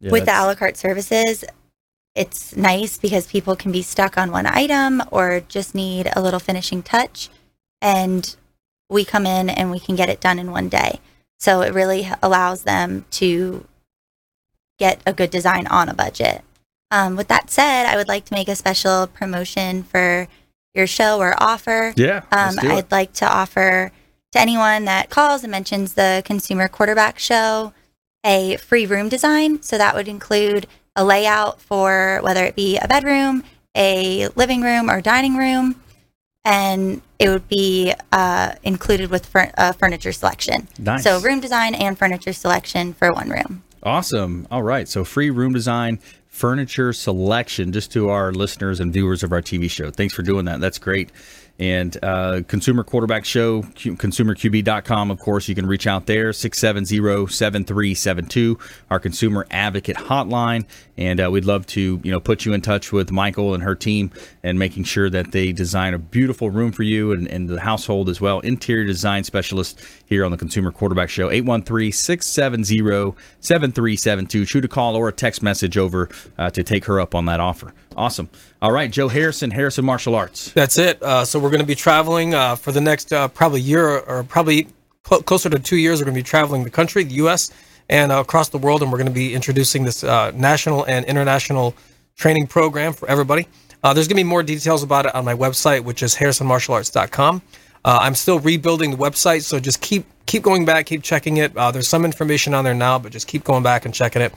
Yeah, with the a la carte services, it's nice because people can be stuck on one item or just need a little finishing touch. And we come in and we can get it done in one day. So it really allows them to get a good design on a budget. Um, with that said, I would like to make a special promotion for your show or offer. Yeah, Um. I'd like to offer to anyone that calls and mentions the Consumer Quarterback Show a free room design. So that would include a layout for whether it be a bedroom, a living room, or dining room. And it would be uh, included with fur- uh, furniture selection. Nice. So room design and furniture selection for one room. Awesome. All right. So free room design, furniture selection, just to our listeners and viewers of our TV show. Thanks for doing that. That's great. And uh, Consumer Quarterback Show, consumerqb.com, of course, you can reach out there, 670-7372, our consumer advocate hotline. And uh, we'd love to, you know, put you in touch with Michael and her team and making sure that they design a beautiful room for you and, and the household as well. Interior design specialist here on the Consumer Quarterback Show, 813-670-7372. Shoot a call or a text message over uh, to take her up on that offer. Awesome. All right, Joe Harrison, Harrison Martial Arts. That's it. Uh, so we're going to be traveling uh, for the next uh, probably year or probably cl- closer to two years. We're going to be traveling the country, the U.S. and uh, across the world, and we're going to be introducing this uh, national and international training program for everybody. Uh, there's going to be more details about it on my website, which is harrisonmartialarts.com. I'm still rebuilding the website, so just keep keep going back, keep checking it. There's some information on there now, but just keep going back and checking it.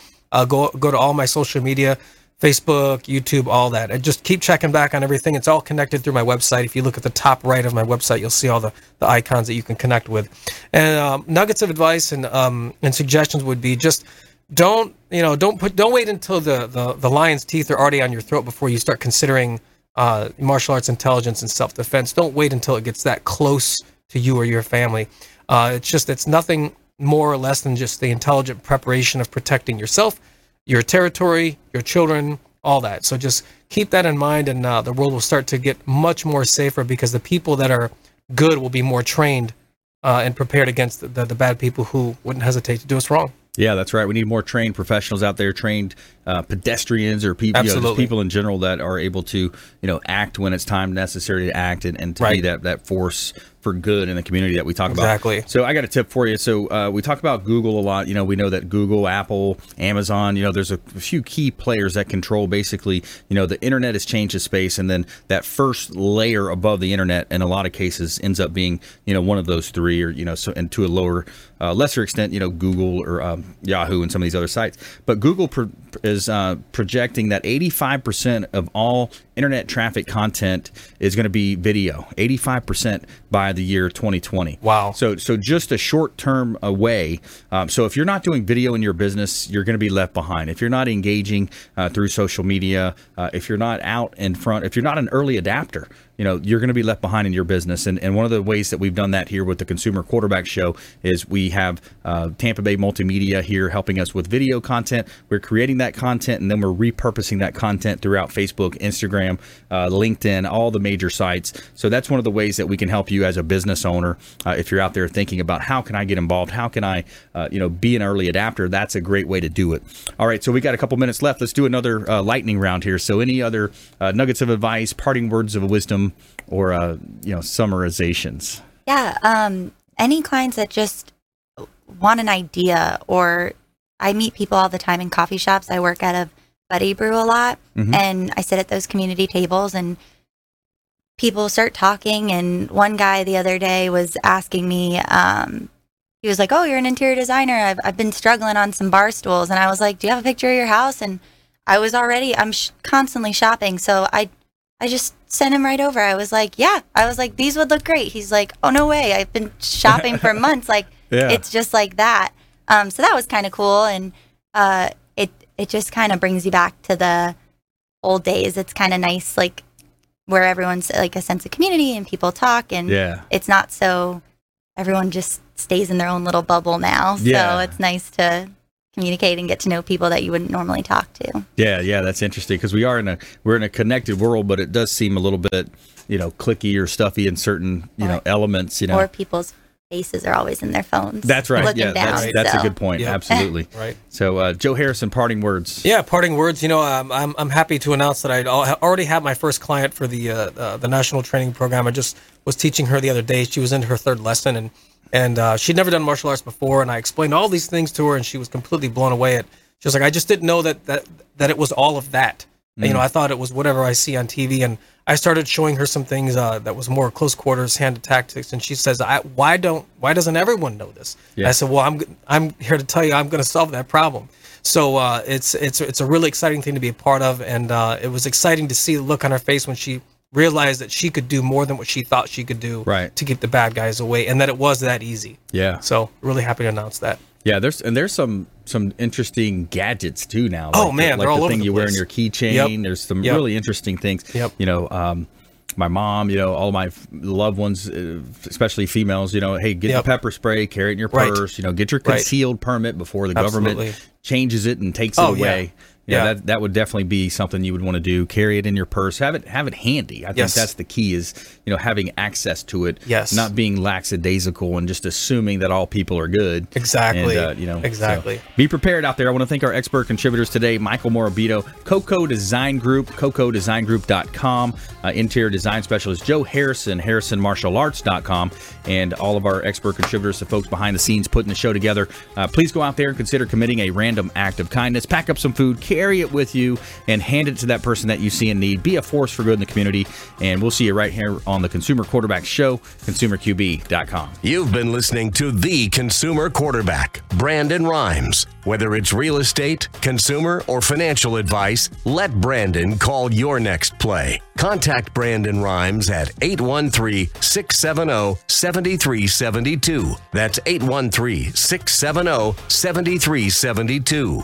Go go to all my social media, Facebook, YouTube, all that, and just keep checking back on everything. It's all connected through my website. If you look at the top right of my website, you'll see all the, the icons that you can connect with. And um, nuggets of advice and um, and suggestions would be just don't you know don't put don't wait until the, the the lion's teeth are already on your throat before you start considering uh, martial arts intelligence and self defense. Don't wait until it gets that close to you or your family. Uh, it's just it's nothing more or less than just the intelligent preparation of protecting yourself, your territory, your children, all that. So just keep that in mind, and uh, the world will start to get much more safer because the people that are good will be more trained uh, and prepared against the, the, the bad people who wouldn't hesitate to do us wrong. Yeah, that's right. We need more trained professionals out there, trained uh, pedestrians or people, you know, people in general that are able to, you know, act when it's time necessary to act and, and to be that, that force for good in the community that we talk Exactly. about. Exactly. So I got a tip for you. So uh, we talk about Google a lot. You know, we know that Google, Apple, Amazon, you know, there's a few key players that control basically, you know, the internet has changed the space. And then that first layer above the internet, in a lot of cases, ends up being, you know, one of those three or, you know, so, and to a lower, uh, lesser extent, you know, Google or um, Yahoo and some of these other sites. But Google pro- is uh, projecting that 85% of all internet traffic content is going to be video. 85% by the year 2020. Wow. So, so just a short term away. Um, so if you're not doing video in your business, you're going to be left behind. If you're not engaging uh, through social media, uh, if you're not out in front, if you're not an early adapter, you know you're going to be left behind in your business. And, and one of the ways that we've done that here with the Consumer Quarterback Show is we have uh, Tampa Bay Multimedia here helping us with video content. We're creating that content and then we're repurposing that content throughout Facebook, Instagram, uh, LinkedIn, all the major sites. So that's one of the ways that we can help you as a business owner. Uh, if you're out there thinking about how can I get involved, how can I, uh, you know, be an early adapter, that's a great way to do it. All right, so we got a couple minutes left. Let's do another uh, lightning round here. So any other uh, nuggets of advice, parting words of wisdom, or uh, you know, summarizations? Yeah. Um, any clients that just want an idea or I meet people all the time in coffee shops. I work out of Buddy Brew a lot Mhm. and I sit at those community tables and people start talking and one guy the other day was asking me um he was like, "Oh, you're an interior designer. I've I've been struggling on some bar stools." And I was like, "Do you have a picture of your house?" And I was already I'm sh- constantly shopping, so I I just sent him right over. I was like, "Yeah." I was like, "These would look great." He's like, "Oh, no way. I've been shopping for months like Yeah. it's just like that." Um so that was kind of cool and uh it it just kind of brings you back to the old days. It's kind of nice like where everyone's like a sense of community and people talk and Yeah. it's not so everyone just stays in their own little bubble now. Yeah. So it's nice to communicate and get to know people that you wouldn't normally talk to. Yeah, yeah, that's interesting because we are in a we're in a connected world, but it does seem a little bit, you know, cliquey or stuffy in certain, you know, elements. You know, Or people's faces are always in their phones. that's right. Yeah, down, that's that's a good point. Yep. Absolutely. Right. So, uh, Joe Harrison, parting words. Yeah, parting words. You know, um, I'm I'm happy to announce that I already have my first client for the uh, uh, the national training program. I just was teaching her the other day. She was in her third lesson, and and uh, she'd never done martial arts before. And I explained all these things to her, and she was completely blown away. At she was like, I just didn't know that that that it was all of that. You know, Mm. I thought it was whatever I see on TV, and I started showing her some things uh, that was more close quarters hand tactics, and she says, I, "Why don't? Why doesn't everyone know this?" Yeah. I said, "Well, I'm I'm here to tell you, I'm going to solve that problem." So uh, it's it's it's a really exciting thing to be a part of, and uh, it was exciting to see the look on her face when she realized that she could do more than what she thought she could do Right. to keep the bad guys away, and that it was that easy. Yeah. So really happy to announce that. Yeah, there's and there's some some interesting gadgets too now. Oh, Like the- man, like they're all the thing the you wear in your keychain. Yep. There's some Yep. really interesting things. Yep. You know, um, my mom, you know, all my loved ones, uh, especially females, you know, hey, get Yep. the pepper spray, carry it in your Right. purse. You know, get your Right. concealed permit before the Absolutely. government changes it and takes it Oh, yeah. away. Yeah, Yeah. that that would definitely be something you would want to do. Carry it in your purse. Have it have it handy. I think that's the key. Is you know having access to it. Yes. Not being lackadaisical and just assuming that all people are good. Exactly. And, uh, you know. so Exactly. be prepared out there. I want to thank our expert contributors today, Michael Morabito, Coco Design Group, CocoDesignGroup.com, uh, interior design specialist Joe Harrison, HarrisonMartialArts.com, and all of our expert contributors, the folks behind the scenes putting the show together. Uh, please go out there and consider committing a random act of kindness. Pack up some food, carry it with you, and hand it to that person that you see in need. Be a force for good in the community, and we'll see you right here on the Consumer Quarterback Show, ConsumerQB.com. You've been listening to the consumer quarterback, Brandon Rhymes. Whether it's real estate, consumer, or financial advice, let Brandon call your next play. Contact Brandon Rhymes at 813 670 7372. That's 813 670 7372.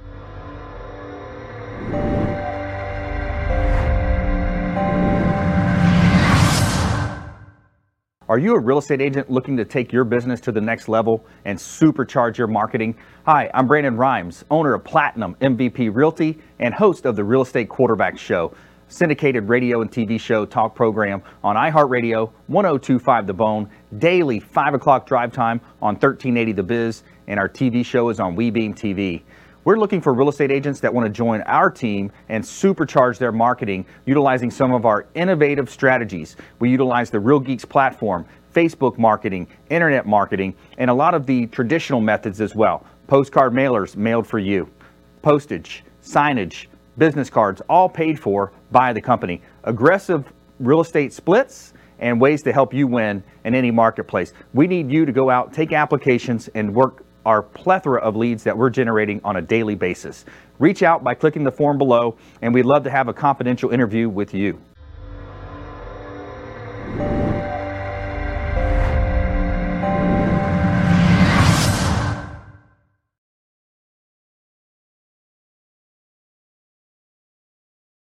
Are you a real estate agent looking to take your business to the next level and supercharge your marketing? Hi, I'm Brandon Rhymes, owner of Platinum MVP Realty and host of the Real Estate Quarterback Show, syndicated radio and TV show talk program on iHeartRadio, 1025 The Bone, daily 5 o'clock drive time on 1380 The Biz, and our TV show is on WeBeam TV. We're looking for real estate agents that want to join our team and supercharge their marketing utilizing some of our innovative strategies. We utilize the Real Geeks platform, Facebook marketing, internet marketing, and a lot of the traditional methods as well. Postcard mailers mailed for you, postage, signage, business cards, all paid for by the company. Aggressive real estate splits and ways to help you win in any marketplace. We need you to go out, take applications, and work our plethora of leads that we're generating on a daily basis. Reach out by clicking the form below, and we'd love to have a confidential interview with you.